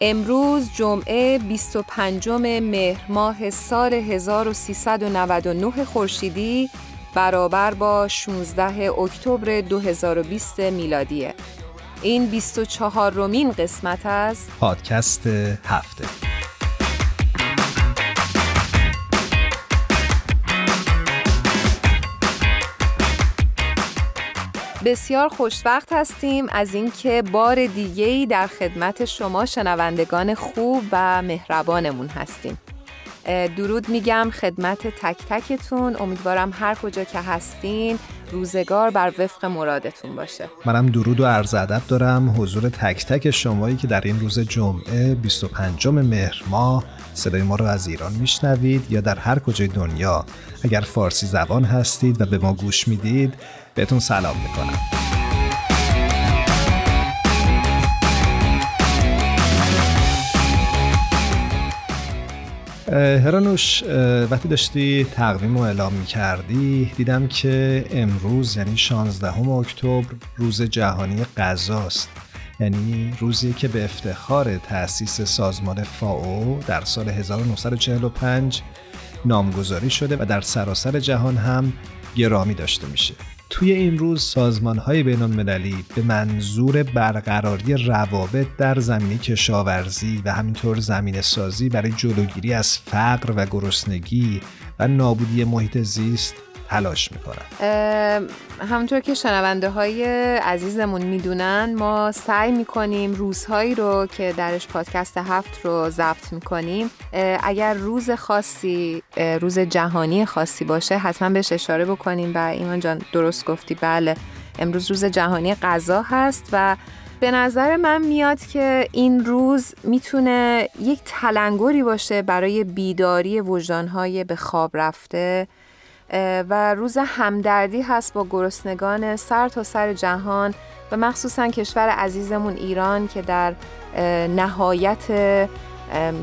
امروز جمعه 25 مهر ماه سال 1399 خورشیدی برابر با 16 اکتبر 2020 میلادیه. این 24 رومین قسمت از پادکست هفته. بسیار خوشوقت هستیم از اینکه بار دیگه‌ای در خدمت شما شنوندگان خوب و مهربانمون هستیم. درود میگم خدمت تک تکتون. امیدوارم هر کجا که هستین روزگار بر وفق مرادتون باشه. منم درود و عرض ادب دارم حضور تک تک شمایی که در این روز جمعه 25 مهر ماه صدای ما رو از ایران میشنوید یا در هر کجای دنیا. اگر فارسی زبان هستید و به ما گوش می‌دید بهتون سلام می‌کنم. هرانوش وقتی داشتی تقویم رو اعلام می کردی دیدم که امروز یعنی 16 اکتبر روز جهانی غذاست. یعنی روزی که به افتخار تأسیس سازمان فاو در سال 1945 نامگذاری شده و در سراسر جهان هم گرامی داشته میشه. توی این روز سازمان های بین المللی به منظور برقراری روابط در زمینه کشاورزی و همینطور زمین سازی برای جلوگیری از فقر و گرسنگی و نابودی محیط زیست تلاش می‌کنن همونطور که شنونده های عزیزمون می‌دونن ما سعی می‌کنیم روزهایی رو که درش پادکست هفت رو ضبط می‌کنیم اگر روز خاصی روز جهانی خاصی باشه حتما بهش اشاره بکنیم و ایمان جان درست گفتی بله. امروز روز جهانی غذا هست و به نظر من میاد که این روز می‌تونه یک تلنگری باشه برای بیداری وجدانهای به خواب رفته. و روز همدردی هست با گرسنگان سر تا سر جهان و مخصوصا کشور عزیزمون ایران که در نهایت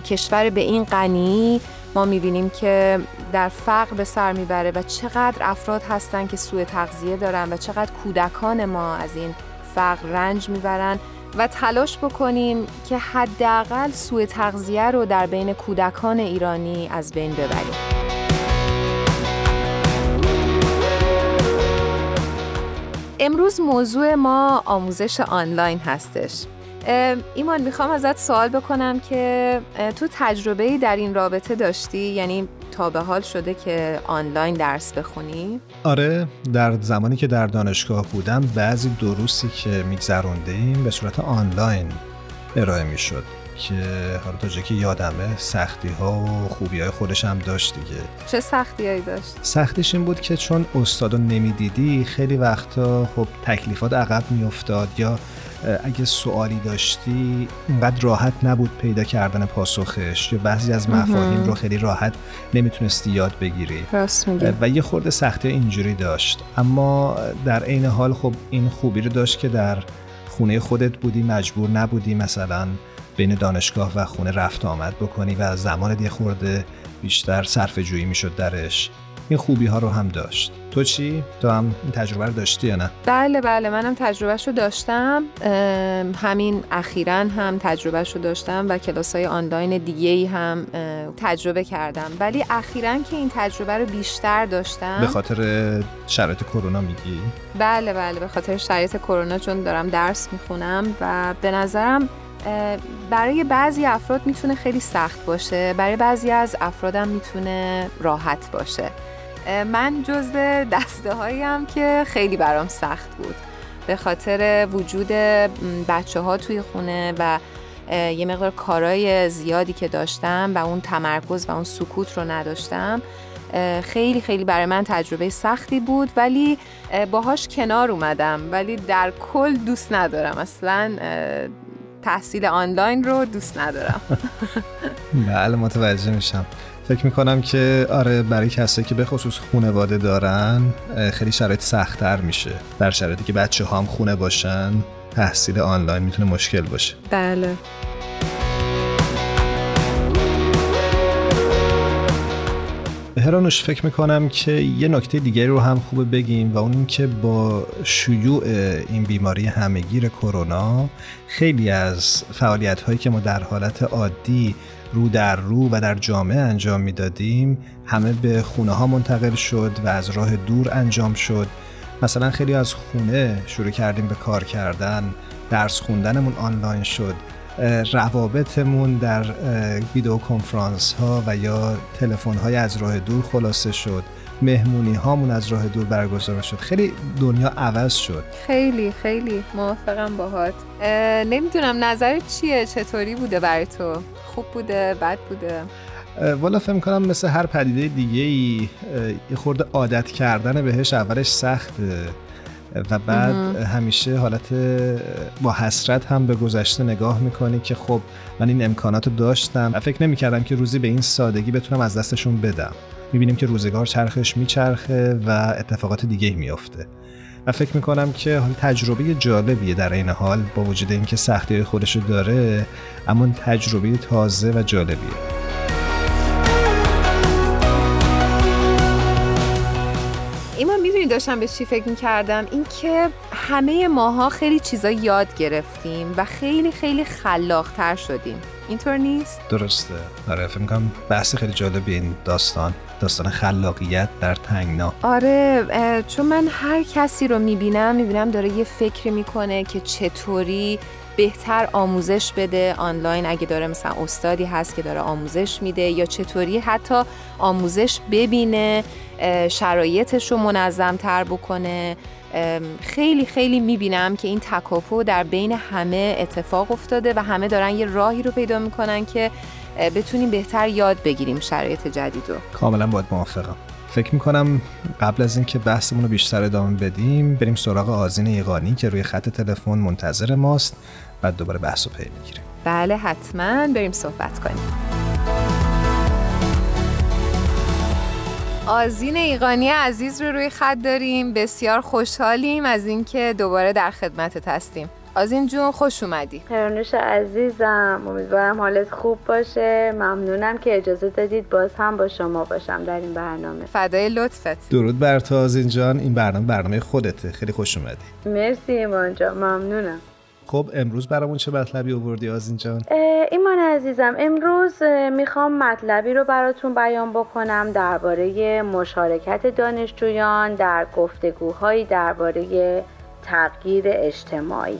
کشور به این غنی ما می‌بینیم که در فقر به سر می‌بره و چقدر افراد هستن که سوء تغذیه دارن و چقدر کودکان ما از این فقر رنج می‌برن و تلاش بکنیم که حداقل سوء تغذیه رو در بین کودکان ایرانی از بین ببریم. امروز موضوع ما آموزش آنلاین هستش. ایمان می‌خوام ازت سوال بکنم که تو تجربه در این رابطه داشتی؟ یعنی تا به حال شده که آنلاین درس بخونی؟ آره در زمانی که در دانشگاه بودم بعضی دروسی که میگذروندیم به صورت آنلاین ارائه می‌شد. که حالا تا که یادمه سختی ها و خوبی های خودش هم داشت دیگه. چه سختی هایی داشت؟ سختیش این بود که چون استاد رو نمی‌دیدی خیلی وقتا خب تکلیفات عقب میافتاد یا اگه سوالی داشتی اینقدر راحت نبود پیدا کردن پاسخش یا بعضی از مفاهیم رو خیلی راحت نمی‌تونستی یاد بگیری. راست و یه خورده سختی اینجوری داشت. اما در عین حال خب این خوبی رو داشت که در خونه خودت بودی مجبور نبودی مثلا بین دانشگاه و خونه رفت آمد بکنی و زمان یه خورده بیشتر صرف جویی می‌شد درش این خوبی ها رو هم داشت تو چی؟ تو هم این تجربه رو داشتی یا نه؟ بله بله منم تجربه رو داشتم همین اخیرا هم تجربه رو داشتم و کلاس های آنلاین دیگه ای هم تجربه کردم ولی اخیرا که این تجربه رو بیشتر داشتم به خاطر شرایط کرونا میگی؟ بله بله به خاطر شرایط کرونا چون دارم درس می‌خونم و به نظرم برای بعضی افراد می‌تونه خیلی سخت باشه. برای بعضی از افرادم می‌تونه راحت باشه. من جزو دسته هاییم که خیلی برام سخت بود. به خاطر وجود بچه ها توی خونه و یه مقدار کارای زیادی که داشتم و اون تمرکز و اون سکوت رو نداشتم خیلی خیلی برای من تجربه سختی بود. ولی باهاش کنار اومدم. ولی در کل دوست ندارم. اصلا تحصیل آنلاین رو دوست ندارم. بله متوجه میشم. فکر می‌کنم که آره برای کسایی که به خصوص خونواده دارن خیلی شرایط سختتر میشه. در شرایطی که بچه ها هم خونه باشن تحصیل آنلاین می‌تونه مشکل باشه. بله. هرانوش فکر می‌کنم که یه نکته دیگری رو هم خوبه بگیم و اون که با شیوع این بیماری همهگیر کرونا خیلی از فعالیت هایی که ما در حالت عادی رو در رو و در جامعه انجام می‌دادیم همه به خونه ها منتقل شد و از راه دور انجام شد. مثلا خیلی از خونه شروع کردیم به کار کردن درس خوندنمون آنلاین شد. روابطمون در ویدیو کنفرانس ها و یا تلفن های از راه دور خلاصه شد. مهمونی هامون از راه دور برگزار شد. خیلی دنیا عوض شد. خیلی خیلی. موافقم باهات. نمی‌دونم نظر چیه؟ چطوری بوده برای تو؟ خوب بوده؟ بد بوده؟ والا فکر کنم مثل هر پدیده دیگه ای خورده عادت کردن بهش اولش سخته. و بعد همیشه حالت با حسرت هم به گذشته نگاه می‌کنی که خب من این امکانات رو داشتم و فکر نمی‌کردم که روزی به این سادگی بتونم از دستشون بدم. می‌بینیم که روزگار چرخش میچرخه و اتفاقات دیگه میافته. و فکر می‌کنم که تجربه جالبیه در این حال با وجود اینکه سختی خودشو داره اما تجربه تازه و جالبیه. داشتم به چی فکر می‌کردم اینکه همه ماها خیلی چیزا یاد گرفتیم و خیلی خیلی خلاقتر شدیم. اینطور نیست؟ درسته. آره فکر می‌کنم بحث خیلی جالبی این داستان داستان خلاقیت در تنگنا. آره چون من هر کسی رو می‌بینم می‌بینم داره یه فکری می‌کنه که چطوری بهتر آموزش بده آنلاین. اگه داره مثلا استادی هست که داره آموزش میده یا چطوری حتی آموزش ببینه شرایطش رو منظم تر بکنه خیلی خیلی می‌بینم که این تکاپو در بین همه اتفاق افتاده و همه دارن یه راهی رو پیدا می‌کنن که بتونیم بهتر یاد بگیریم شرایط جدید رو. کاملا باید موافقم. فکر می‌کنم قبل از اینکه بحثمون رو بیشتر ادامه بدیم بریم سراغ آزین ایقانی که روی خط تلفن منتظر ماست. بعد دوباره بحث رو پی می‌گیریم. بله حتما. بریم صحبت کنیم. آزین ایقانی عزیز رو روی خط داریم. بسیار خوشحالیم از اینکه دوباره در خدمتت هستیم. آزین جون خوش اومدی. هرانوش عزیزم امیدوارم حالت خوب باشه. ممنونم که اجازه دادید باز هم با شما باشم در این برنامه. فدای لطفت. درود بر تو آزین جان. این برنامه برنامه خودته. خیلی خوش اومدی. مرسی ایمان جان. ممنونم. خب امروز برامون چه مطلبی آوردی آزین جان؟ ایمان عزیزم امروز می‌خوام مطلبی رو براتون بیان بکنم درباره مشارکت دانشجویان در گفتگوهایی درباره تغییر اجتماعی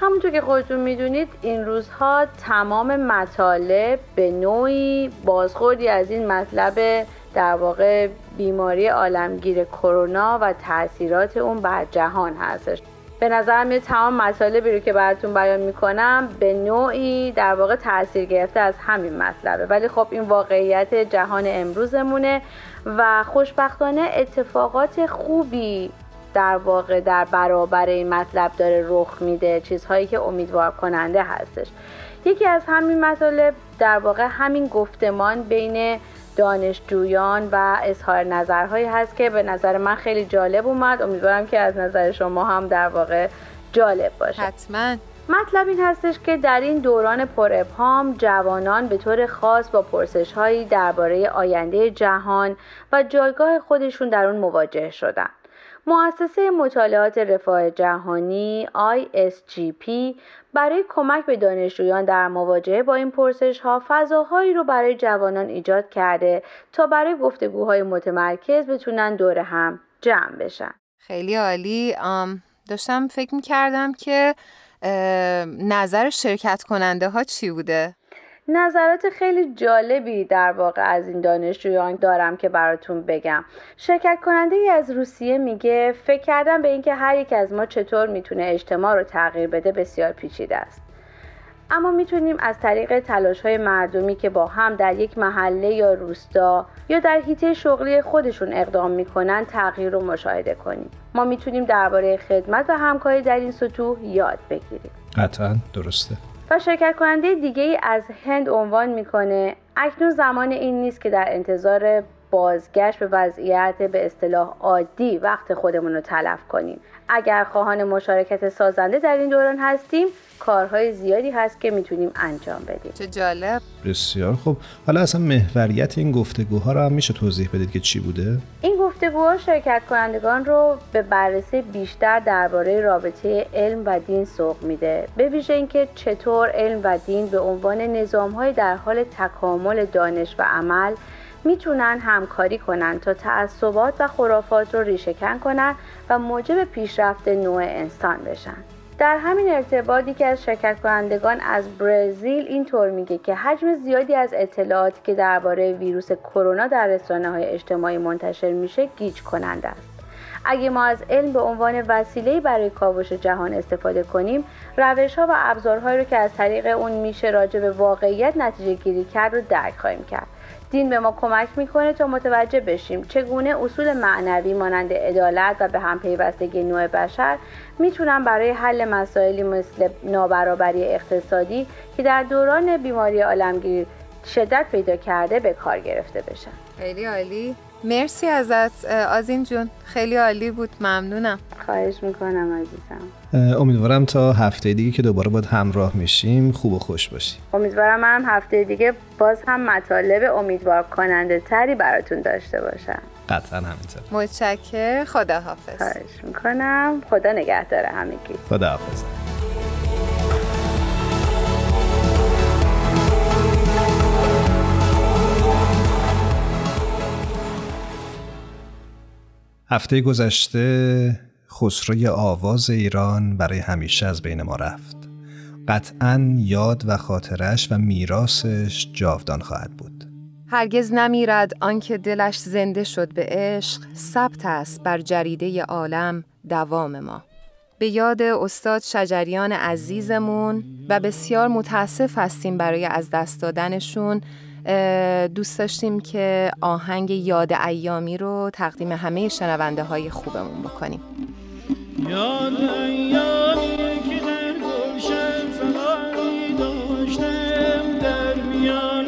همونطور که خودتون می‌دونید این روزها تمام مطالب به نوعی بازخوردی از این مطلب در واقع بیماری عالمگیر کرونا و تاثیرات اون بر جهان هستش به نظر میاد تمام مطالبی رو که براتون بیان می‌کنم به نوعی در واقع تاثیر گرفته از همین مطلبه. ولی خب این واقعیت جهان امروزمونه و خوشبختانه اتفاقات خوبی در واقع در برابر این مطلب داره رخ میده چیزهایی که امیدوار کننده هستش. یکی از همین مطالب در واقع همین گفتمان بین دانشجویان و اظهار نظرهایی هست که به نظر من خیلی جالب اومد. امیدوارم که از نظر شما هم در واقع جالب باشه. حتما. مطلب این هستش که در این دوران پر ابهام جوانان به طور خاص با پرسش هایی درباره آینده جهان و جایگاه خودشون در اون مواجه شدن. مؤسسه مطالعات رفاه جهانی ISGP برای کمک به دانشجویان در مواجهه با این پرسش ها فضاهایی رو برای جوانان ایجاد کرده تا برای گفتگوهای متمرکز بتونن دور هم جمع بشن خیلی عالی داشتم فکر می کردم که نظر شرکت کننده ها چی بوده؟ نظرات خیلی جالبی در واقع از این دانشجویان دارم که براتون بگم. شرکت کننده ای از روسیه میگه فکر کردم به اینکه هر یک از ما چطور می‌تونه اجتماع رو تغییر بده بسیار پیچیده است. اما می‌تونیم از طریق تلاش های مردمی که با هم در یک محله یا روستا یا در حیطه شغلی خودشون اقدام می‌کنن تغییر رو مشاهده کنیم. ما می‌تونیم درباره خدمت و همکاری در این سطوح یاد بگیریم. قطعا درسته. و شرکت کننده دیگه ای از هند عنوان می‌کنه. اکنون زمان این نیست که در انتظار بازگشت به وضعیت به اصطلاح عادی وقت خودمون رو تلف کنیم. اگر خواهان مشارکت سازنده در این دوران هستیم کارهای زیادی هست که می‌تونیم انجام بدیم. چه جالب. بسیار خوب. حالا اصلا محوریت این گفتگوها رو هم میشه توضیح بدید که چی بوده؟ این گفتگوها شرکت کنندگان رو به بررسی بیشتر درباره رابطه علم و دین سوق میده. به ویژه اینکه چطور علم و دین به عنوان نظامهای در حال تکامل دانش و عمل می‌تونن همکاری کنن تا تعصبات و خرافات رو ریشهکن کنن و موجب پیشرفت نوع انسان بشن. در همین ارتباطی که از شرکت کنندگان از برزیل اینطور میگه که حجم زیادی از اطلاعاتی که درباره ویروس کرونا در رسانه های اجتماعی منتشر میشه گیج کننده است. اگه ما از علم به عنوان وسیله برای کاوش جهان استفاده کنیم روش ها و ابزارهایی رو که از طریق اون میشه راجع به واقعیت نتیجه گیری کرد رو درک خواهیم کرد. دین به ما کمک می‌کنه تا متوجه بشیم چگونه اصول معنوی مانند عدالت و به هم پیوستگی نوع بشر می‌تونن برای حل مسائلی مثل نابرابری اقتصادی که در دوران بیماری عالمگیر شدت پیدا کرده به کار گرفته بشن. خیلی عالی. مرسی ازت آزین جون. خیلی عالی بود ممنونم. خواهش می‌کنم عزیزم. امیدوارم تا هفته دیگه که دوباره باید همراه میشیم خوب و خوش باشی. امیدوارم من هفته دیگه باز هم مطالب امیدوار کننده تری براتون داشته باشم. قطعا همینطور. متشکر خدا حافظ خواهش می‌کنم. خدا نگهدار همگی. خدا هفته گذشته خسروی آواز ایران برای همیشه از بین ما رفت. قطعا یاد و خاطرش و میراسش جاودان خواهد بود. هرگز نمیرد آنکه دلش زنده شد به عشق ثبت است بر جریده عالم دوام ما. به یاد استاد شجریان عزیزمون و بسیار متاسف هستیم برای از دست دادنشون دوست داشتیم که آهنگ یاد ایامی رو تقدیم همه شنونده های خوبمون بکنیم. یاد ایامی که در گلشن فقانی داشتم در میان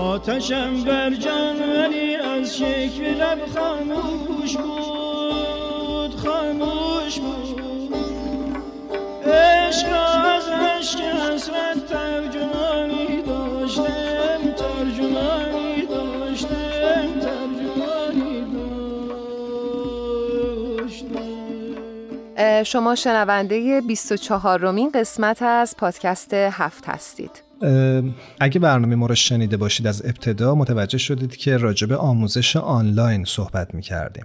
آتشم بر جان ولی از شکل لب خاموش بود خاموش بود. عشق از عشق حسرت ترجمانی داشتم ترجمانی داشتم ترجمانی داشتم. شما شنونده 24 رومین قسمت از پادکست هفت هستید. اگه برنامه ما رو شنیده باشید از ابتدا متوجه شدید که راجب آموزش آنلاین صحبت می کردیم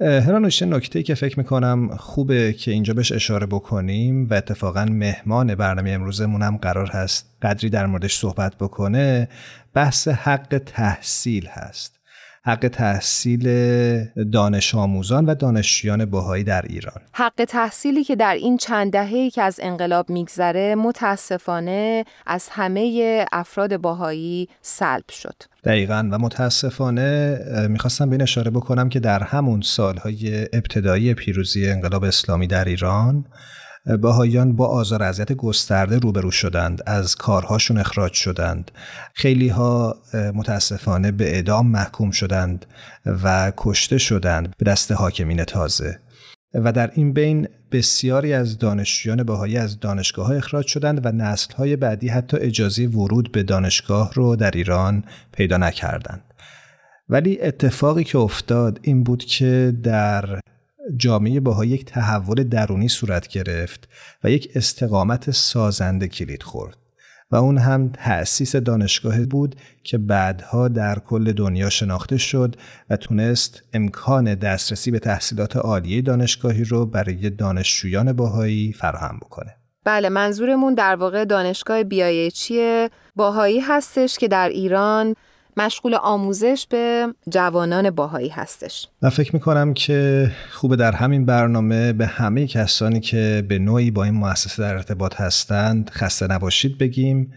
هرانوش نکته که فکر می‌کنم خوبه که اینجا بهش اشاره بکنیم و اتفاقا مهمان برنامه امروزمون هم قرار هست قدری در موردش صحبت بکنه بحث حق تحصیل هست. حق تحصیل دانش آموزان و دانشجویان باهایی در ایران. حق تحصیلی که در این چند دهه‌ای که از انقلاب میگذره متاسفانه از همه افراد باهایی سلب شد. دقیقا و متاسفانه می‌خواستم به این اشاره بکنم که در همون سالهای ابتدایی پیروزی انقلاب اسلامی در ایران باهایان با آزار اذیت گسترده روبرو شدند از کارهاشون اخراج شدند. خیلی ها متاسفانه به اعدام محکوم شدند و کشته شدند به دست حاکمین تازه. و در این بین بسیاری از دانشجویان باهایی از دانشگاه ها اخراج شدند و نسل های بعدی حتی اجازه ورود به دانشگاه رو در ایران پیدا نکردند. ولی اتفاقی که افتاد این بود که در جامعه باها یک تحول درونی صورت گرفت و یک استقامت سازنده کلید خورد و اون هم تأسیس دانشگاه بود که بعدها در کل دنیا شناخته شد و تونست امکان دسترسی به تحصیلات عالیه دانشگاهی رو برای دانشجویان باهایی فراهم بکنه. بله منظورمون در واقع دانشگاه بیایچی باهایی هستش که در ایران مشغول آموزش به جوانان باهایی هستش. و فکر می‌کنم که خوبه در همین برنامه به همه کسانی که به نوعی با این مؤسسه در ارتباط هستند خسته نباشید بگیم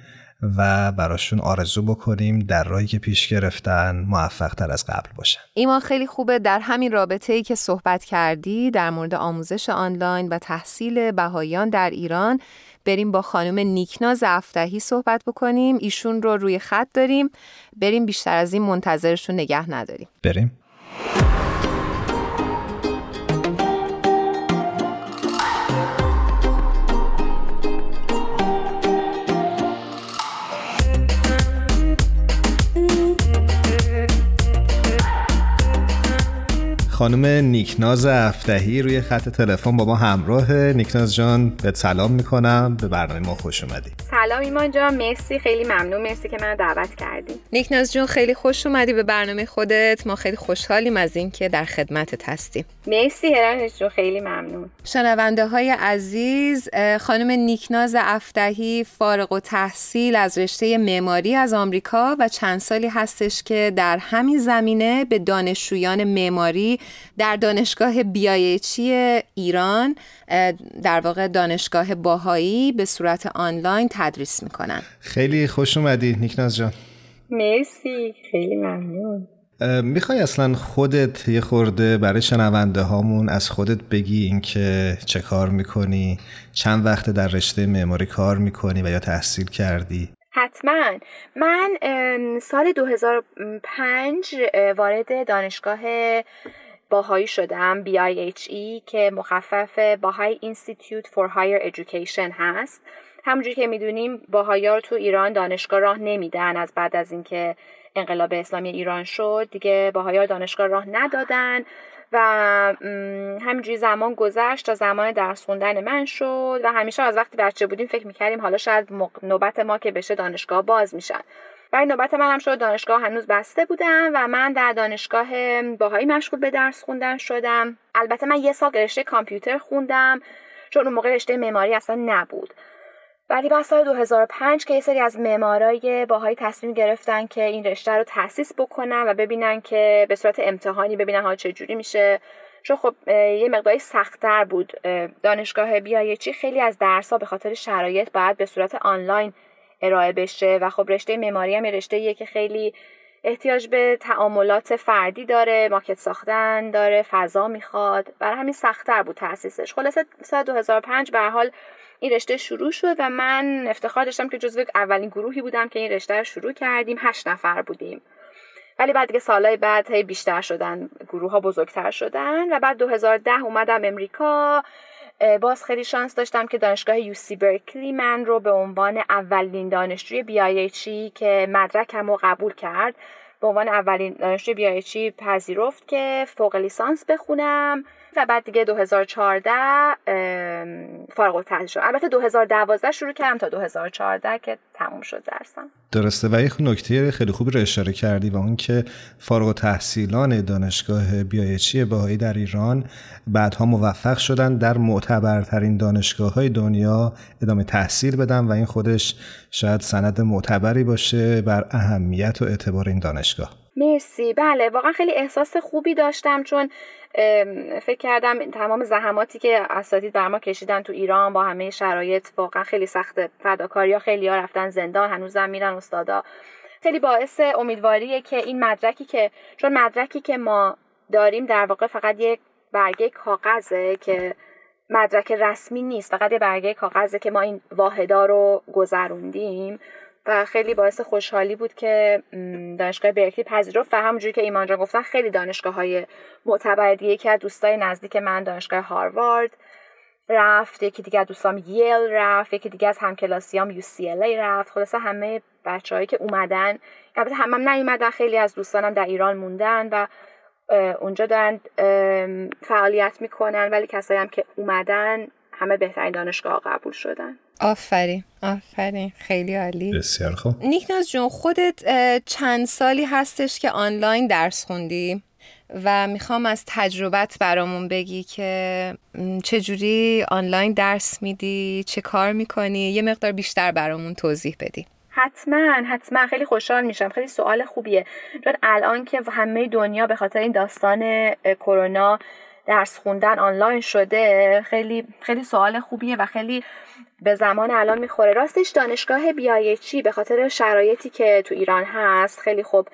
و براشون آرزو بکنیم در راهی که پیش گرفتن موفق تر از قبل باشن. ایمان خیلی خوبه در همین رابطه ای که صحبت کردی در مورد آموزش آنلاین و تحصیل بهاییان در ایران بریم با خانم نیکناز افتهی صحبت بکنیم. ایشون رو روی خط داریم. بریم بیشتر از این منتظرشون نگه نداریم. بریم. خانم نیکناز افتهی روی خط تلفن با ما همراه. نیکناز جان به سلام می‌کنم. به برنامه ما خوش اومدی. سلام ایمان جان مرسی. خیلی ممنون. مرسی که من دعوت کردی. نیکناز جان خیلی خوش اومدی به برنامه خودت. ما خیلی خوشحالیم از اینکه در خدمتت هستیم. مرسی هرانش جون خیلی ممنون. شنونده های عزیز خانم نیکناز افتهی فارغ و تحصیل از رشته معماری از آمریکا و چند سالی هستش که در همین زمینه به دانشجویان معماری در دانشگاه بیایچی ایران در واقع دانشگاه باهایی به صورت آنلاین تدریس می‌کنن. خیلی خوش اومدی نیکناز جان. مرسی خیلی ممنون. می‌خوای اصلا خودت یه خورده برای شنونده هامون از خودت بگی اینکه چه کار می‌کنی چند وقت در رشته معماری کار می‌کنی و یا تحصیل کردی؟ حتما. من سال 2005 وارد دانشگاه باهایی شدم BIHE که مخفف باهای Institute for Higher Education هست. همونجوری که می‌دونیم باهایی رو تو ایران دانشگاه راه نمیدن از بعد از اینکه انقلاب اسلامی ایران شد. دیگه باهایی دانشگاه راه ندادن و همینجوری زمان گذشت تا زمان درس خوندن من شد و همیشه از وقتی بچه بودیم فکر می‌کردیم حالا شاید نوبت ما که بشه دانشگاه باز میشن. و نوبت من هم شد دانشگاه هنوز بسته بودم و من در دانشگاه باهایی مشغول به درس خوندن شدم. البته من یه سال رشته کامپیوتر خوندم چون اون موقع رشته معماری اصلا نبود. ولی بعد سال 2005 که یه سری از معمارای باهایی تصمیم گرفتن که این رشته رو تاسیس بکنن و ببینن که به صورت امتحانی ببینن ها چه جوری میشه. چون خب یه مقداری سختتر بود. دانشگاه بیایچی خیلی از درس ها به خاطر شرایط باید به صورت آنلاین ارائه بشه و خب رشته معماری هم رشته که خیلی احتیاج به تعاملات فردی داره ماکت ساختن داره فضا می‌خواد. برای همین سختتر بود تاسیسش خلاصه سال 2005 به حال این رشته شروع شد و من افتخار داشتم که جزو اولین گروهی بودم که این رشته رو شروع کردیم. هشت نفر بودیم. ولی بعد دیگه سالهای بعد هی بیشتر شدن گروه ها بزرگتر شدن و بعد 2010 اومدم امریکا. باز خیلی شانس داشتم که دانشگاه یوسی برکلی من رو به عنوان اولین دانشجوی بیایچی که مدرکم رو قبول کرد به عنوان اولین دانشجوی بیایچی پذیرفت که فوق لیسانس بخونم. و بعد دیگه 2014 فارغ التحصیل شدم البته 2012 شروع کردم تا 2014 که تموم شد درسم. درسته. و یک نکته خیلی خوبی رو اشاره کردی و اون که فارغ تحصیلان دانشگاه بیایچی باهایی در ایران بعدها موفق شدن در معتبرترین دانشگاه های دنیا ادامه تحصیل بدن و این خودش شاید سند معتبری باشه بر اهمیت و اعتبار این دانشگاه. مرسی. بله واقعا خیلی احساس خوبی داشتم چون فکر کردم تمام زحماتی که اساتید بر ما کشیدن تو ایران با همه شرایط واقعا خیلی سخته فداکاری ها خیلی ها رفتن زندان هنوزم میرن استادا. خیلی باعث امیدواریه که این مدرکی که چون مدرکی که ما داریم در واقع فقط یک برگه کاغذه که مدرک رسمی نیست فقط یه برگه کاغذه که ما این واحدا رو گذروندیم. و خیلی باعث خوشحالی بود که دانشگاه برکلی پذیرفت و همونجوری که ایمان جان گفتن خیلی دانشگاه های معتبر دیگه که دوستای نزدیک من دانشگاه هاروارد رفت یکی دیگه از دوستام یل رفت یکی دیگه از همکلاسیام UCLA رفت. خلاصه همه بچههایی که اومدن البته همم هم نیومدن خیلی از دوستانم در ایران موندن و اونجا دارن فعالیت می‌کنن ولی کسایی هم که اومدن همه بهترین دانشگاه قبول شدن. آفرین آفرین خیلی عالی. بسیار خوب. نیکناز جون خودت چند سالی هستش که آنلاین درس خوندی و می‌خوام از تجربت برامون بگی که چجوری آنلاین درس میدی چه کار می‌کنی؟ یه مقدار بیشتر برامون توضیح بدی. حتما حتما. خیلی خوشحال میشم. خیلی سوال خوبیه. چون الان که همه دنیا به خاطر این داستان کرونا درس خوندن آنلاین شده خیلی خیلی سوال خوبیه و خیلی به زمان الان می‌خوره. راستش دانشگاه بیایچی به خاطر شرایطی که تو ایران هست خیلی خوب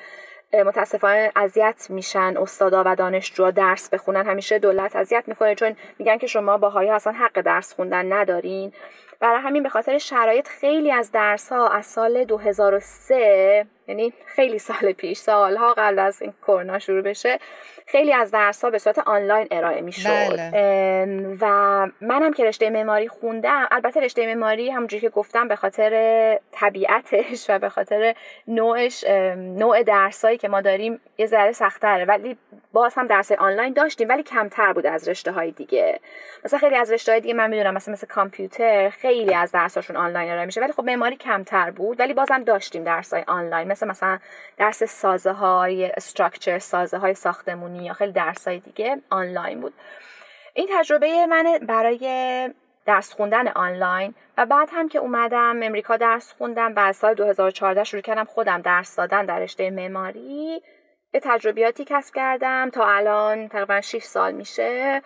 متاسفانه اذیت میشن استادا و دانشجوها درس بخونن. همیشه دولت اذیت می‌کنه چون میگن که شما باهایی اصلا حق درس خوندن ندارین. برای همین به خاطر شرایط خیلی از درس ها از سال 2003 یعنی خیلی سال پیش سالها قبل از این کرونا شروع بشه خیلی از درس ها به صورت آنلاین ارائه می شد بله. و منم که رشته معماری خوندم البته رشته معماری همونجوری که گفتم به خاطر طبیعتش و به خاطر نوعش نوع درسایی که ما داریم یه ذره سختره ولی باز هم درس آنلاین داشتیم ولی کمتر بود از رشته های دیگه. مثلا خیلی از رشته های دیگه من می‌دونم مثلا مثل کامپیوتر خیلی از درساشون آنلاین ارائه میشه ولی خب معماری کمتر بود. ولی بازم داشتیم درس های آنلاین. مثل مثلا درس سازه های استراکچر سازه های ساختمونی یا خیلی درس های دیگه آنلاین بود. این تجربه من برای درس خوندن آنلاین و بعد هم که اومدم امریکا درس خوندم و از سال 2014 شروع کردم خودم درس دادن در رشته معماری به تجربیاتی کسب کردم. تا الان تقریبا 6 سال میشه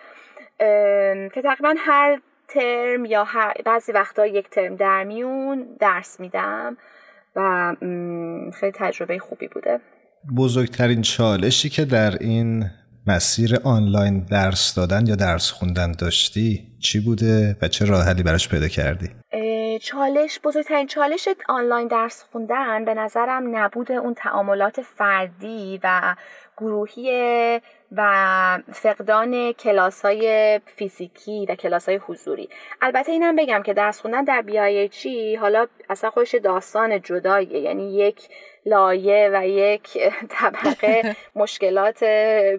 که تقریبا هر ترم یا هر بعضی وقتا یک ترم در میون درس میدم. و خیلی تجربه خوبی بوده. بزرگترین چالشی که در این مسیر آنلاین درس دادن یا درس خوندن داشتی چی بوده و چه راه حلی براش پیدا کردی؟ چالش بزرگترین چالش آنلاین درس خوندن به نظرم نبود اون تعاملات فردی و گروهی و فقدان کلاس های فیزیکی و کلاس های حضوری. البته اینم بگم که درس خوندن در بیایچی حالا اصلا خودش داستان جداییه. یعنی یک لایه و یک طبقه مشکلات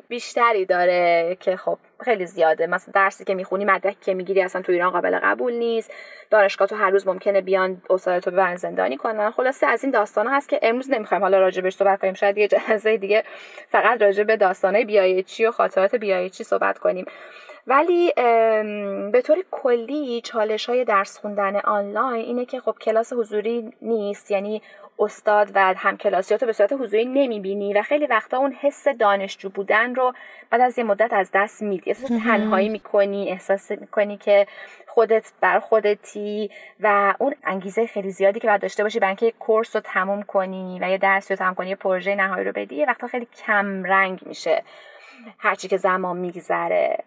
بیشتری داره که خب خیلی زیاده. مثلا درسی که می‌خونی مدرکی که می‌گیری اصلا تو ایران قابل قبول نیست. دانشگاه تو هر روز ممکنه بیان استاد ببرن زندانی کنن. خلاصه از این داستان هست که امروز نمی‌خوایم حالا راجبش صحبت کنیم. شاید یه جلسه دیگه فقط راجع به داستانهای بیایچی و خاطرات بیایچی صحبت کنیم. ولی به طور کلی چالش های درس خوندن آنلاین اینه که خب کلاس حضوری نیست. یعنی استاد و همکلاسیات رو به صورت حضوری نمی‌بینی و خیلی وقتا اون حس دانشجو بودن رو بعد از یه مدت از دست میدی. احساس تنهایی می‌کنی احساس می‌کنی که خودت بر خودتی و اون انگیزه خیلی زیادی که باید داشته باشی برای اینکه کورس رو تموم کنی و یه درس رو تموم کنی یه پروژه نهایی رو بدی یه وقتا خیلی کم رنگ میشه هرچی که زمان میگذره.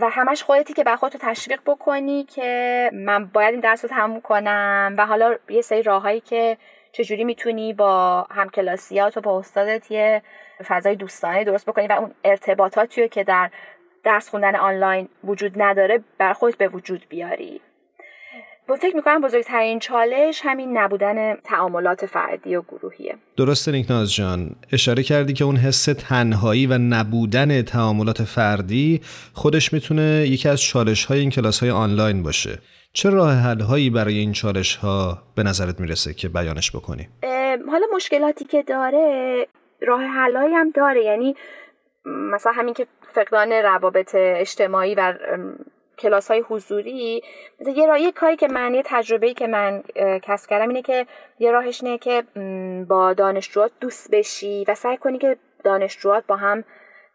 و همش خودتی که بر خودتو تشویق بکنی که من باید این درس رو تموم کنم و حالا یه سری راههایی که چجوری می‌تونی با همکلاسیات و با استادت یه فضای دوستانه درست بکنی؟ و اون ارتباطاتی که در درس خوندن آنلاین وجود نداره بر خود به وجود بیاری. با فکر می‌کنم بزرگترین چالش همین نبودن تعاملات فردی و گروهیه. درسته نیکناز جان. اشاره کردی که اون حس تنهایی و نبودن تعاملات فردی خودش می‌تونه یکی از چالش های این کلاس های آنلاین باشه. چه راه حل هایی برای این چالش ها به نظرت می‌رسه که بیانش بکنی؟ حالا مشکلاتی که داره راه حل هم داره یعنی مثلا همین که فقدان روابط اجتماعی و کلاس های حضوری یه راه کاری که من یه تجربه که من کسب کردم اینه که یه راهش اینه که با دانشجوات دوست بشی و سعی کنی که دانشجوات با هم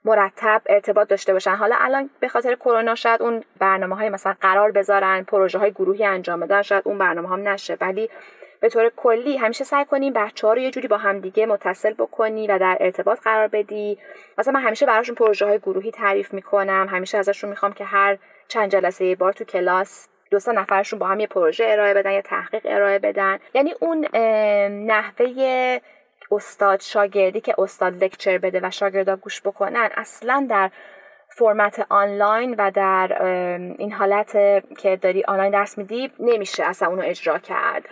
مرتب ارتباط داشته باشن. حالا الان به خاطر کرونا شاید اون برنامه های مثلا قرار بذارن پروژه های گروهی انجام بدن شاید اون برنامه هم نشه. ولی به طور کلی همیشه سعی کنیم بچه ها رو یه جوری با همدیگه متصل بکنی و در ارتباط قرار بدی. مثلا من همیشه براشون پروژه های گروهی تعریف می‌کنم. همیشه ازشون می‌خوام که هر چند جلسه یه بار تو کلاس دو سه نفرشون با هم یه پروژه ارائه بدن یا تحقیق ارائه بدن. یعنی اون نحوه استاد شاگردی که استاد لکچر بده و شاگردا گوش بکنن اصلا در فرمت آنلاین و در این حالت که داری آنلاین درس میدی نمیشه اصلا اونو اجرا کرد.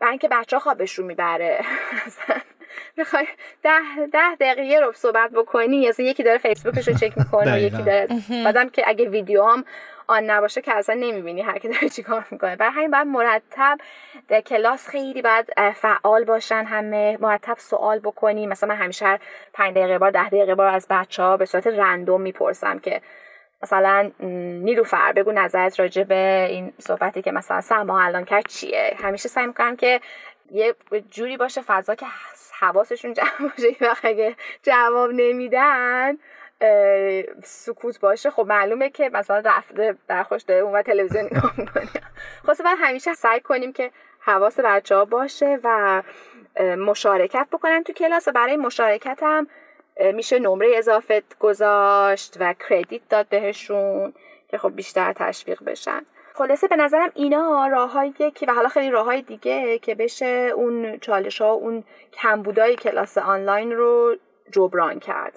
و اینکه بچه ها خوابشون می‌بره. می‌خوای ده, ده دقیقه رو صحبت بکنی اصلا یکی داره فیسبوکش رو چک می‌کنه یکی داره بعدم که اگه ویدیو هم آن نباشه که اصلا نمی‌بینی هر کی داره چیکار می‌کنه. برای همین باید مرتب در کلاس خیلی باید فعال باشن همه مرتب سوال بکنی. مثلا من همیشه هر 5 دقیقه بار ده دقیقه بار از بچه ها به صورت رندوم می‌پرسم که مثلا نیلوفر بگو نظرت راجع به این صحبتی که مثلا سما الان کرد چیه. همیشه سعی می‌کنم که یه جوری باشه فضا که حواسشون جمع باشه. و اگه جواب نمیدن سکوت باشه. خب معلومه که مثلا رفته برخوش داره اون و تلویزیون نگاه می‌کنه. خلاصه باید همیشه سعی کنیم که حواس بچه ها باشه و مشارکت بکنن تو کلاس. و برای مشارکت هم میشه نمره اضافه گذاشت و کردیت داد بهشون که خب بیشتر تشویق بشن. خلاصه به نظرم اینا راههایی که و حالا خیلی راههای دیگه که بشه اون چالش ها اون کمبودای کلاس آنلاین رو جبران کرد.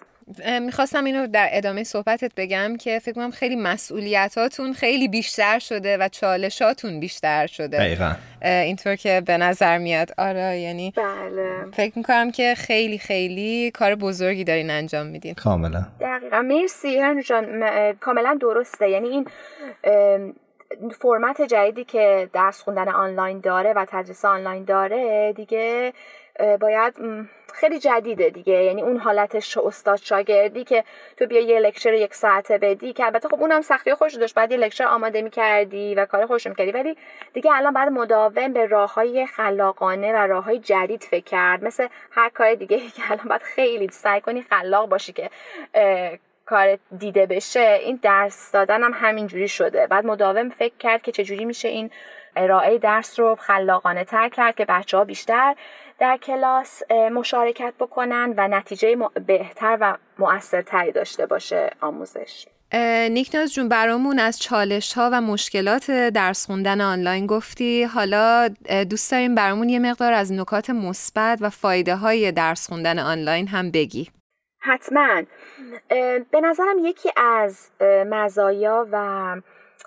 می‌خواستم اینو در ادامه صحبتت بگم که فکر کنم خیلی مسئولیتاتون خیلی بیشتر شده و چالشاتون بیشتر شده. دقیقا. اینطور که به نظر میاد. آره یعنی بله. فکر می‌کنم که خیلی خیلی کار بزرگی دارین انجام میدین. کاملا. دقیقا. مرسی جان. کاملا درسته. یعنی این فرمت جدیدی که درس خوندن آنلاین داره و تدریس آنلاین داره دیگه باید خیلی جدیده دیگه. یعنی اون حالت استاد شاگردی که تو بیا یه لکچر یک ساعته بدی که البته خب اونم سختی خوش داشت. بعد یه لکچر آماده می‌کردی و کار خوش می‌کردی. ولی دیگه الان بعد مداوم به راه های خلاقانه و راه های جدید فکر کرد. مثل هر کار دیگه که الان باید خیلی سعی کنی خلاق باشی که کار دیده بشه. این درس دادن هم همینجوری شده. بعد مداوم فکر کرد که چجوری میشه این ارائه درس رو خلاقانه تر کرد که بچه ها بیشتر در کلاس مشارکت بکنن و نتیجه بهتر و مؤثرتری داشته باشه آموزش. نیکناز جون برامون از چالش ها و مشکلات درس خوندن آنلاین گفتی. حالا دوست داریم برامون یه مقدار از نکات مثبت و فایده های درس خوندن آنلاین هم بگی. حتما. به نظرم یکی از مزایا و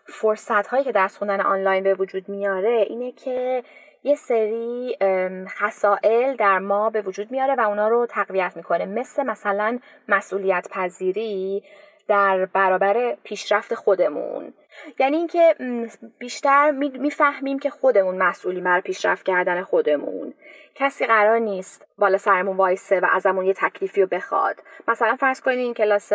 فرصت هایی که درس خوندن آنلاین به وجود میاره اینه که یه سری خسائل در ما به وجود میاره و اونا رو تقویت می‌کنه. مثل مثلا مسئولیت پذیری در برابر پیشرفت خودمون. یعنی اینکه بیشتر می‌فهمیم که خودمون مسئولی بر پیشرفت کردن خودمون. کسی قرار نیست بالا سرمون وایسه و ازمون یه تکلیفی رو بخواد. مثلا فرض کنید این کلاس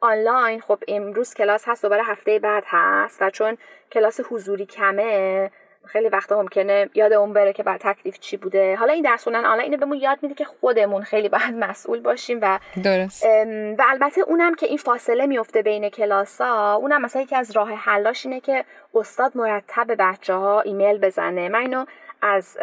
آنلاین خب امروز کلاس هست دوباره هفته بعد هست و چون کلاس حضوری کمه خیلی وقتا ممکنه یادمون بره که بعد تکلیف چی بوده. حالا این درس خوندن حالا اینو بهمون یاد میده که خودمون خیلی باید مسئول باشیم و درست. و البته اونم که این فاصله میفته بین کلاسا اونم مثلا یکی از راه حلاش اینه که استاد مرتب به بچه ها ایمیل بزنه. من اینو از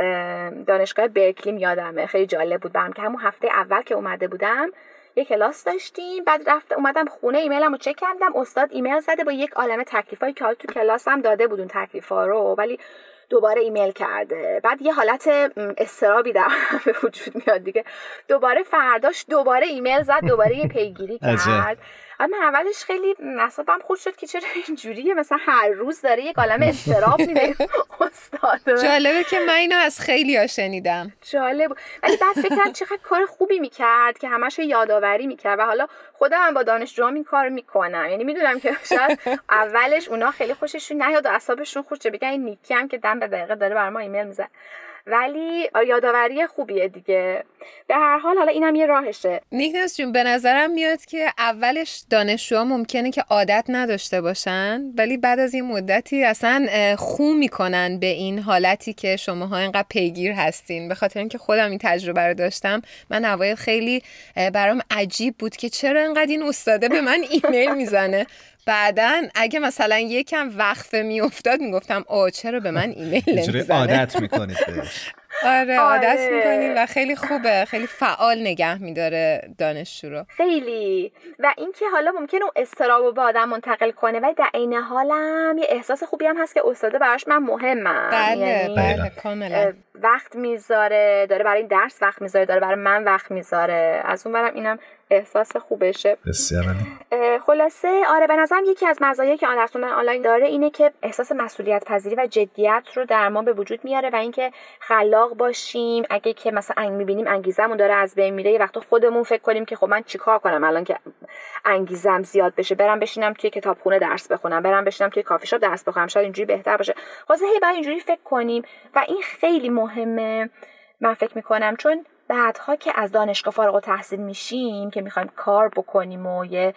دانشگاه برکلیم یادمه. خیلی جالب بود. برم که همون هفته اول که اومده بودم یه کلاس داشتیم بعد رفت اومدم خونه ایمیلمو چک کردم استاد ایمیل زده با یک عالمه تکلیفای که حالا تو کلاسم داده بود اون تکلیفا رو ولی دوباره ایمیل کرده. بعد یه حالت اضطرابی در به وجود میاد دیگه. دوباره فرداش دوباره ایمیل زد دوباره یه پیگیری کرد. من اولش خیلی اعصابم خورد شد که چرا اینجوریه؟ مثلا هر روز داره یک عالم اضطراب میده. استاد. جالبه که من اینو از خیلی ها شنیدم. جالب. ولی بعد فکر چقدر کار خوبی می‌کرد که همش یادآوری می‌کرد و حالا خودم با دانشجوام این کار می‌کنم. یعنی می‌دونم که شاید اولش اونا خیلی خوششون نیاد و اعصابشون خوشه بگن این نیکی هم که دم به دقیقه داره بر ما ایمیل می‌زنه. ولی یادآوری خوبیه دیگه. به هر حال حالا اینم یه راهشه. نیکنس جون به نظرم میاد که اولش دانشجوها ممکنه که عادت نداشته باشن ولی بعد از این مدتی اصلا خو می‌کنن به این حالتی که شماها اینقدر پیگیر هستین. به خاطر اینکه خودم این تجربه رو داشتم. من اوایل خیلی برام عجیب بود که چرا اینقدر این استاده به من ایمیل می‌زنه. بعدا اگه مثلا یکم وقفه میافتاد می‌گفتم آ چرا به من ایمیل نمی‌زنه؟ عادت می‌کنید بهش. آره عادت آره. می‌کنیم و خیلی خوبه. خیلی فعال نگه میداره دانشجو رو. خیلی. و اینکه حالا ممکنه اون استرابو به آدم منتقل کنه و در عین حالم یه احساس خوبی هم هست که استاده براش من مهمم. بله یعنی بله کاملا. وقت می‌ذاره داره برای این درس وقت می‌ذاره داره برای من وقت می‌ذاره. از اون برم اینم احساس خوبشه. بسیار خلاصه آره به نظرم یکی از مزایایی که آن آنلاین داره اینه که احساس مسئولیت پذیری و جدیت رو در ما به وجود میاره و اینکه خلاق باشیم. اگه که مثلا انگ می‌بینیم انگیزمون داره از بین میره یه وقت خودمون فکر کنیم که خب من چیکار کنم الان که انگیزم زیاد بشه برم بشینم توی کتابخونه درس بخونم برم بشینم توی کافی شاپ درس بخونم شاید اینجوری بهتر باشه. خلاصه هی باید اینجوری فکر کنیم و این خیلی مهمه من فکر می‌کنم چون بعدها که از دانشگاه فارغ و تحصیل میشیم که می‌خوایم کار بکنیم و یه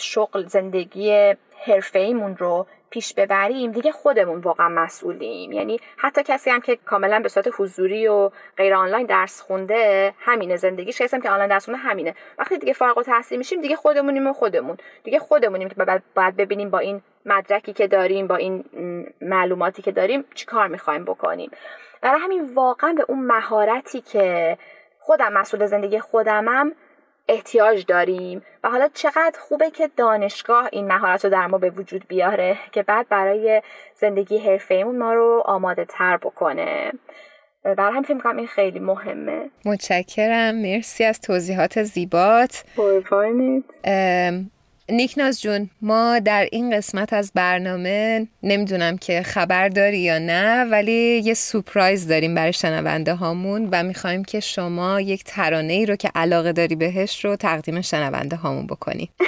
شغل زندگی حرفه ایمون رو پیش ببریم دیگه خودمون واقعا مسئولیم. یعنی حتی کسی هم که کاملا به صورت حضوری و غیر آنلاین درس خونده همینه زندگیش کسی هم که آنلاین درس خونده همینه. وقتی دیگه فارغ التحصیل میشیم دیگه خودمونیم و خودمون. دیگه خودمونیم که باید ببینیم با این مدرکی که داریم با این معلوماتی که داریم چیکار می‌خوایم بکنیم. برای همین واقعا به اون مهارتی که خودم مسئول زندگی خودمم احتیاج داریم. و حالا چقدر خوبه که دانشگاه این مهارت رو در ما به وجود بیاره که بعد برای زندگی حرفه‌ایمون ما رو آماده تر بکنه. برای هم فکر این خیلی مهمه. متشکرم. مرسی از توضیحات زیبات. نیکناز جون ما در این قسمت از برنامه نمی‌دونم که خبر داری یا نه ولی یه سپرایز داریم برای شنونده هامون و می‌خوایم که شما یک ترانه ای رو که علاقه داری بهش رو تقدیم شنونده هامون بکنی.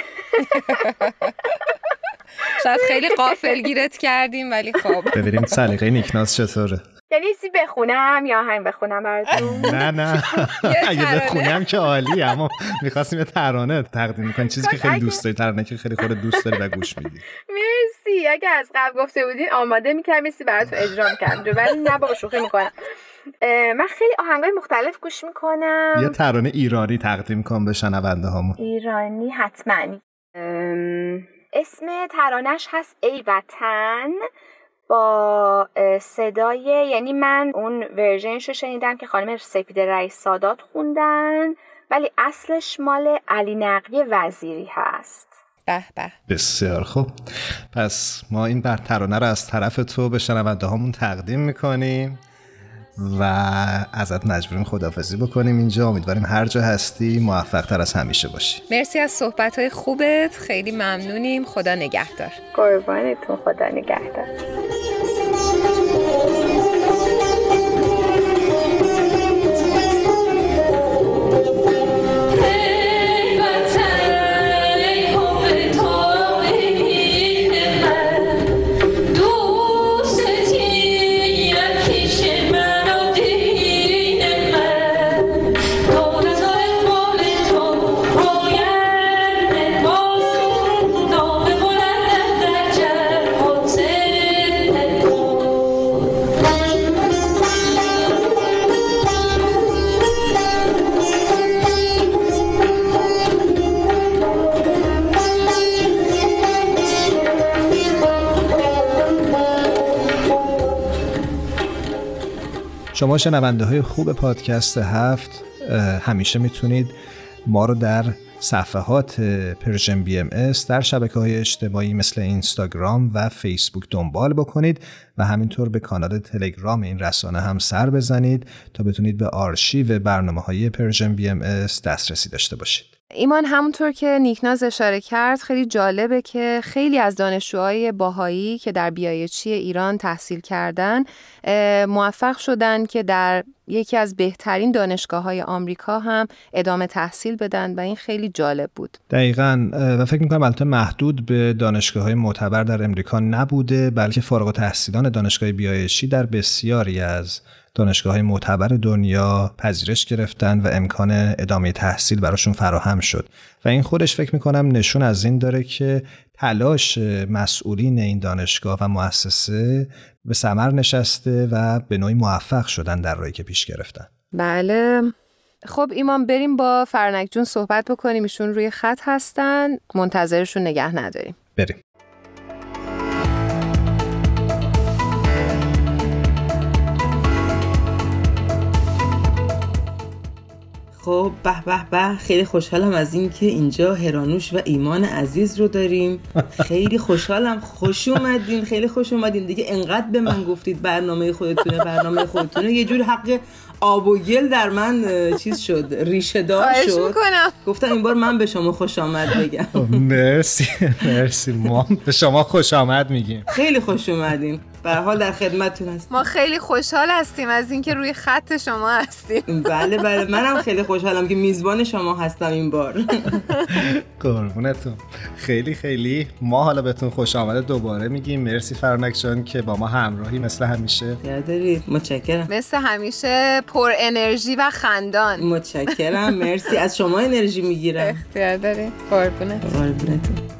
شاید خیلی قافل گیرت کردیم ولی خب. ببینیم سلیقه نیکناز چطوره. یعنی چیزی بخونم یا هم بخونم براتون؟ نه نه. اگه بخونم که عالی اما می‌خواستیم یه ترانه تقدیم کنیم. چیزی که خیلی دوست داری ترانه که خیلی خود دوست داری و گوش میدی. مرسی. اگه از قبل گفته بودین آماده می‌کردم میسی براتون اجرا می‌کردم ولی نه با شوخی می‌کنم. من خیلی آهنگای مختلف گوش می‌کنم. یه ترانه ایرانی تقدیم کن به شنونده هامون ایرانی حتما. اسم ترانش هست ای وطن. با صدای یعنی من اون ورژنش رو شنیدم که خانم سپید رئیس سادات خوندن ولی اصلش مال علی نقی وزیری هست. به به. بسیار خوب. پس ما این بر ترانه رو از طرف تو به شنونده هامون تقدیم می‌کنیم. و ازت مجبوریم خدافزی بکنیم اینجا. امیدواریم هر جا هستی موفق تر از همیشه باشی. مرسی از صحبت های خوبت. خیلی ممنونیم. خدا نگهدار. قربانتون. خدا نگهدار. شما شنونده های خوب پادکست هفت همیشه می‌تونید ما رو در صفحات Persian BMS در شبکه های اجتماعی مثل اینستاگرام و فیسبوک دنبال بکنید و همینطور به کانال تلگرام این رسانه هم سر بزنید تا بتونید به آرشیو برنامه های Persian BMS دسترسی داشته باشید. ایمان همونطور که نیکناز اشاره کرد خیلی جالبه که خیلی از دانشجوهای بهایی که در BIHE ایران تحصیل کردن موفق شدن که در یکی از بهترین دانشگاه های آمریکا هم ادامه تحصیل بدن و این خیلی جالب بود. دقیقا و فکر می‌کنم البته محدود به دانشگاه های معتبر در امریکا نبوده بلکه فارغ تحصیلان دانشگاه بیایشی در بسیاری از دانشگاه های معتبر دنیا پذیرش گرفتن و امکان ادامه تحصیل براشون فراهم شد. و این خودش فکر می‌کنم نشون از این داره که تلاش مسئولین این دانشگاه و مؤسسه به سمر نشسته و به نوعی موفق شدن در راهی که پیش گرفتن. بله. خب ایمان بریم با فرنک جون صحبت بکنیم. ایشون روی خط هستن. منتظرشون نگه نداریم. بریم. خب به به به. خیلی خوشحالم از اینکه اینجا هرانوش و ایمان عزیز رو داریم. خیلی خوشحالم. خوش اومدین. خیلی خوش اومدین. دیگه انقدر به من گفتید برنامه خودتونه برنامه خودتونه. یه جور حق آب و گل در من چیز شد ریشه دار شد. می‌کنم. گفتم این بار من به شما خوش آمد بگم. مرسی مرسی. ما به شما خوش آمد میگیم. خیلی خوش اومدین. به حال در خدمتتون هستیم ما خیلی خوشحال هستیم از اینکه روی خط شما هستیم. بله بله منم خیلی خوشحالم که میزبان شما هستم این بار. قربونتون. خیلی خیلی. ما حالا بهتون خوش آمده دوباره میگیم. مرسی فرانک جان که با ما همراهی مثل همیشه. یادرید متشکرم. مثل همیشه پر انرژی و خندان. متشکرم. مرسی. از شما انرژی می‌گیرم. اختیار داری قربونت. قربونتون.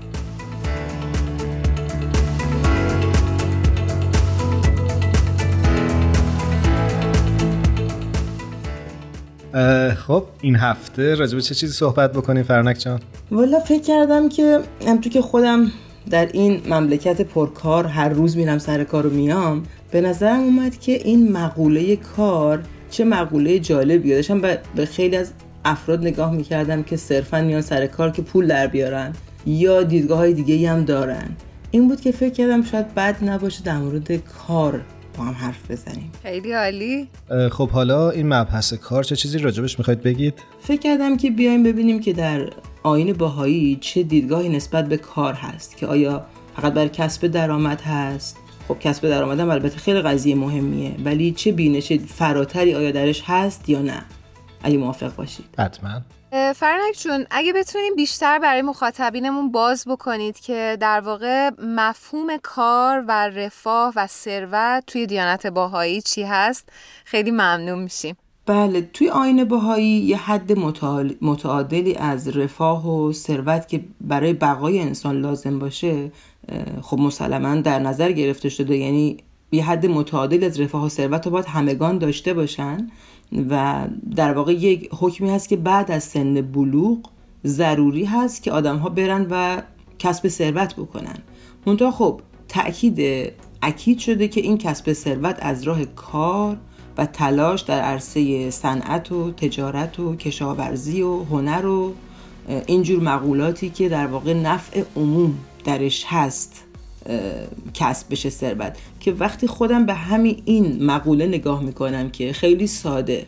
خب این هفته راجع به چه چیزی صحبت بکنیم فرنک جان؟ والا فکر کردم که همطور که خودم در این مملکت پرکار هر روز میرم سر کار و میام به نظرم اومد که این مقوله کار چه مقوله جالبیه داشتم به خیلی از افراد نگاه می‌کردم که صرفا میان سر کار که پول در بیارن یا دیدگاه های دیگه هم دارن. این بود که فکر کردم شاید بد نباشه در مورد کار با هم حرف بزنیم. خیلی عالی. خب حالا این مبحث کار چه چیزی راجبش می‌خواید بگید؟ فکر کردم که بیایم ببینیم که در آین باهایی چه دیدگاهی نسبت به کار هست که آیا فقط برای کسب درآمد هست؟ خب کسب درآمد هم البته خیلی قضیه مهمیه ولی چه بینش فراتری آیا درش هست یا نه؟ اگه موافق باشید. حتما. فرنک جون اگه بتونیم بیشتر برای مخاطبینمون باز بکنید که در واقع مفهوم کار و رفاه و ثروت توی دیانت باهایی چی هست خیلی ممنون میشیم. بله توی آین باهایی یه حد متعادلی از رفاه و ثروت که برای بقای انسان لازم باشه خب مسلما در نظر گرفته شده یعنی یه حد متعادل از رفاه و ثروت رو باید همگان داشته باشن. و در واقع یک حکمی هست که بعد از سن بلوغ ضروری هست که آدم ها برن و کسب ثروت بکنن. منتها خب تأکید اکید شده که این کسب ثروت از راه کار و تلاش در عرصه صنعت و تجارت و کشاورزی و هنر و اینجور مقولاتی که در واقع نفع عموم درش هست کسب بشه ثروت که وقتی خودم به همین این مقوله نگاه می‌کنم که خیلی ساده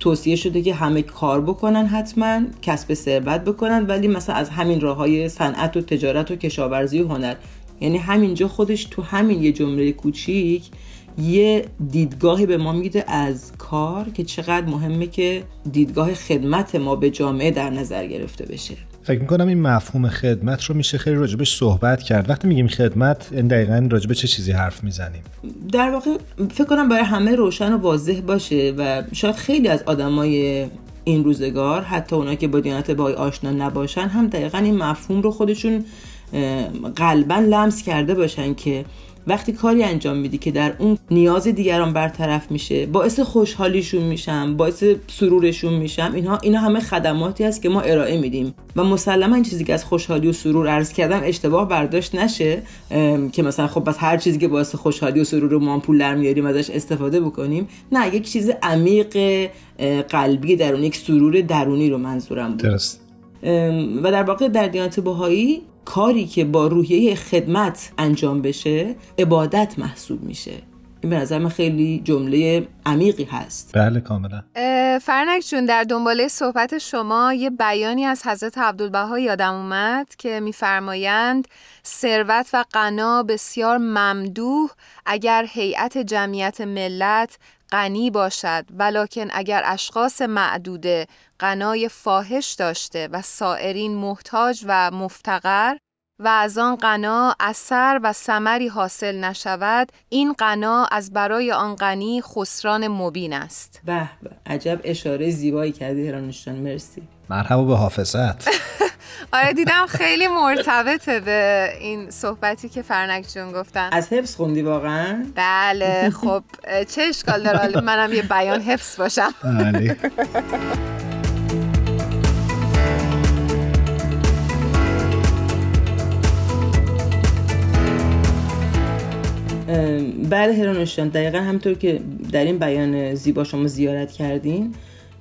توصیه شده که همه کار بکنن حتما کسب ثروت بکنن ولی مثلا از همین راه های صنعت و تجارت و کشاورزی و هنر. یعنی همینجا خودش تو همین یه جمله کوچیک یه دیدگاهی به ما میده از کار که چقدر مهمه که دیدگاه خدمت ما به جامعه در نظر گرفته بشه. فکر می‌کنم این مفهوم خدمت رو میشه خیلی راجبش صحبت کرد. وقتی میگیم خدمت این دقیقا راجب چه چیزی حرف می‌زنیم؟ در واقع فکر کنم برای همه روشن و واضح باشه و شاید خیلی از آدمای این روزگار حتی اونا که با دیانت بای آشنا نباشن هم دقیقا این مفهوم رو خودشون قلبا لمس کرده باشن که وقتی کاری انجام میدی که در اون نیاز دیگران برطرف میشه باعث خوشحالیشون میشم باعث سرورشون میشم اینها اینا همه خدماتی است که ما ارائه میدیم. و مسلما این چیزی که از خوشحالی و سرور عرض کردم اشتباه برداشت نشه که مثلا خب بس هر چیزی که باعث خوشحالی و سرور رو ما پول در میاریم ازش استفاده بکنیم. نه یک چیز عمیق قلبی درون یک سرور درونی رو منظورم بود. درست. و در واقع در دیانت بهایی کاری که با روحیه خدمت انجام بشه عبادت محسوب میشه. این به نظر من خیلی جمله عمیقی هست. بله کاملا. فرنک جون در دنباله صحبت شما یه بیانی از حضرت عبدالبها یادم اومد که میفرمایند ثروت و غنا بسیار ممدوح اگر هیئت جمعیت ملت غنی باشد ولکن اگر اشخاص معدوده غنای فاحش داشته و سائرین محتاج و مفتقر و از آن غنا اثر و ثمری حاصل نشود این غنا از برای آن غنی خسران مبین است. به عجب اشاره زیبایی کردی هرانشتان مرسی. مرحبا به حافظت. آره دیدم خیلی مرتبطه به این صحبتی که فرنک جون گفتن. از حفظ خوندی واقعا؟ بله خب چه اشکال داره؟ منم یه بیان حفظ باشم. بله. هرانوشان دقیقا همطور که در این بیان زیبا شما زیارت کردین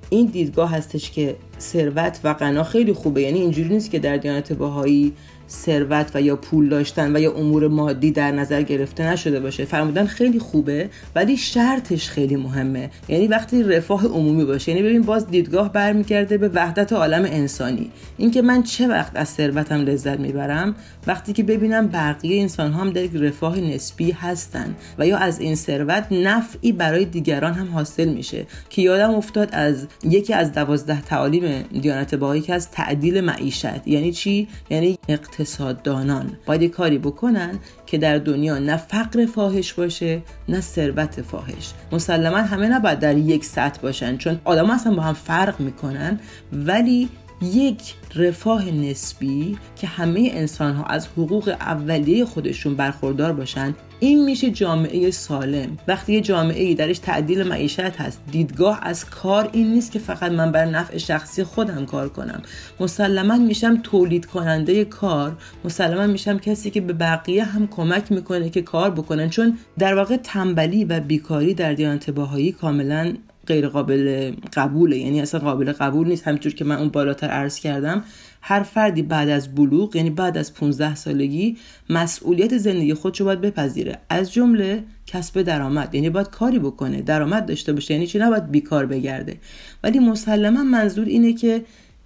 این دیدگاه هستش که ثروت و غنا خیلی خوبه یعنی اینجوری نیست که در دیانت باهایی ثروت و یا پول داشتن و یا امور مادی در نظر گرفته نشده باشه. فرمودن خیلی خوبه ولی شرطش خیلی مهمه. یعنی وقتی رفاه عمومی باشه یعنی ببین باز دیدگاه برمیگرده به وحدت عالم انسانی. اینکه من چه وقت از ثروتم لذت می‌برم؟ وقتی که ببینم بقیه انسان هم در رفاه نسبی هستن و یا از این ثروت نفعی برای دیگران هم حاصل میشه. که یادم افتاد از یکی از دوازده تعالیم دیانت باهایی که از تعدیل معیشت. یعنی چی؟ یعنی اقتصاددانان. باید کاری بکنن که در دنیا نه فقر فاحش باشه نه ثروت فاحش. مسلما همه نباید در یک سطح باشن چون آدم اصلا با هم فرق می‌کنن. ولی یک رفاه نسبی که همه انسان ها از حقوق اولیه خودشون برخوردار باشن این میشه جامعه سالم. وقتی یه جامعه ای درش تعدیل معیشت هست دیدگاه از کار این نیست که فقط من بر نفع شخصی خودم کار کنم. مسلما میشم تولید کننده کار مسلما میشم کسی که به بقیه هم کمک می‌کنه که کار بکنن. چون در واقع تنبلی و بیکاری در دیانت باهایی کاملا غیر قابل قبوله. یعنی اصلا قابل قبول نیست. همینطور که من اون بالاتر عرض کردم هر فردی بعد از بلوغ یعنی بعد از 15 سالگی مسئولیت زندگی خودشو باید بپذیره. از جمله کسب درآمد یعنی باید کاری بکنه درآمد داشته باشه یعنی چی؟ نباید بیکار بگرده. ولی مسلما منظور اینه که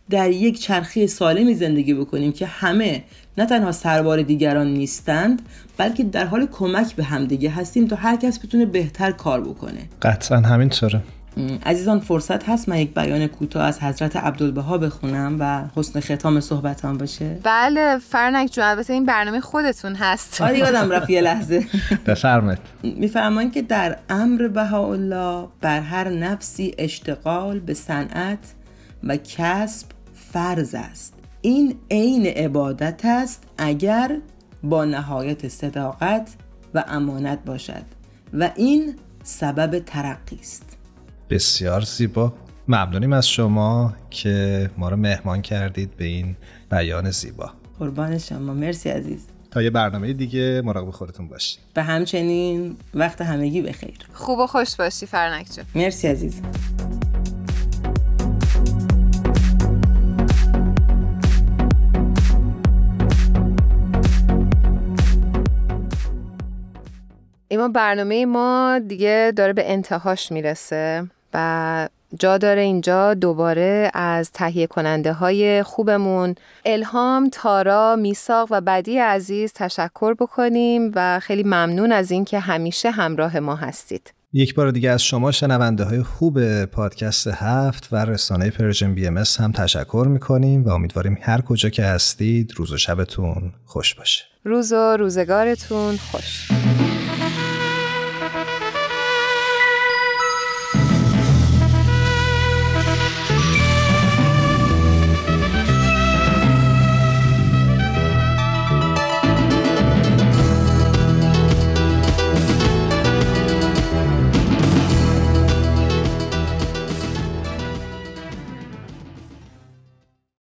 در یک چرخه سالمی زندگی بکنیم که همه نه تنها سربار دیگران نیستند بلکه در حال کمک به همدیگه هستیم تا هر کس بتونه بهتر کار بکنه. قطعا همینطوره عزیزان فرصت هست من یک بیان کوتاه از حضرت عبدالبها بخونم و حسن ختام صحبتان باشه؟ بله فرنک جون البته این برنامه خودتون هست. آره یادم رفت یه لحظه. بفرمایید. میفرمان که در امر بهاءالله بر هر نفسی اشتغال به صنعت و کسب فرض است. این عین عبادت است اگر با نهایت صداقت و امانت باشد و این سبب ترقی است. بسیار زیبا. ممنونیم از شما که ما رو مهمان کردید به این بیان زیبا. قربان شما. مرسی عزیز. تا یه برنامه دیگه مراقب خودتون باشید. به همچنین وقت همگی بخیر. خوب و خوش باشی فرنک جون. مرسی عزیز. ایما برنامه ما دیگه داره به انتهاش می‌رسه. و جا داره اینجا دوباره از تهیه کننده های خوبمون الهام، تارا، میساق و بدی عزیز تشکر بکنیم و خیلی ممنون از اینکه همیشه همراه ما هستید. یک بار دیگه از شما شنونده های خوب پادکست هفت و رسانه Persian BMS هم تشکر می‌کنیم و امیدواریم هر کجا که هستید روز و شبتون خوش باشه. روز و روزگارتون خوش.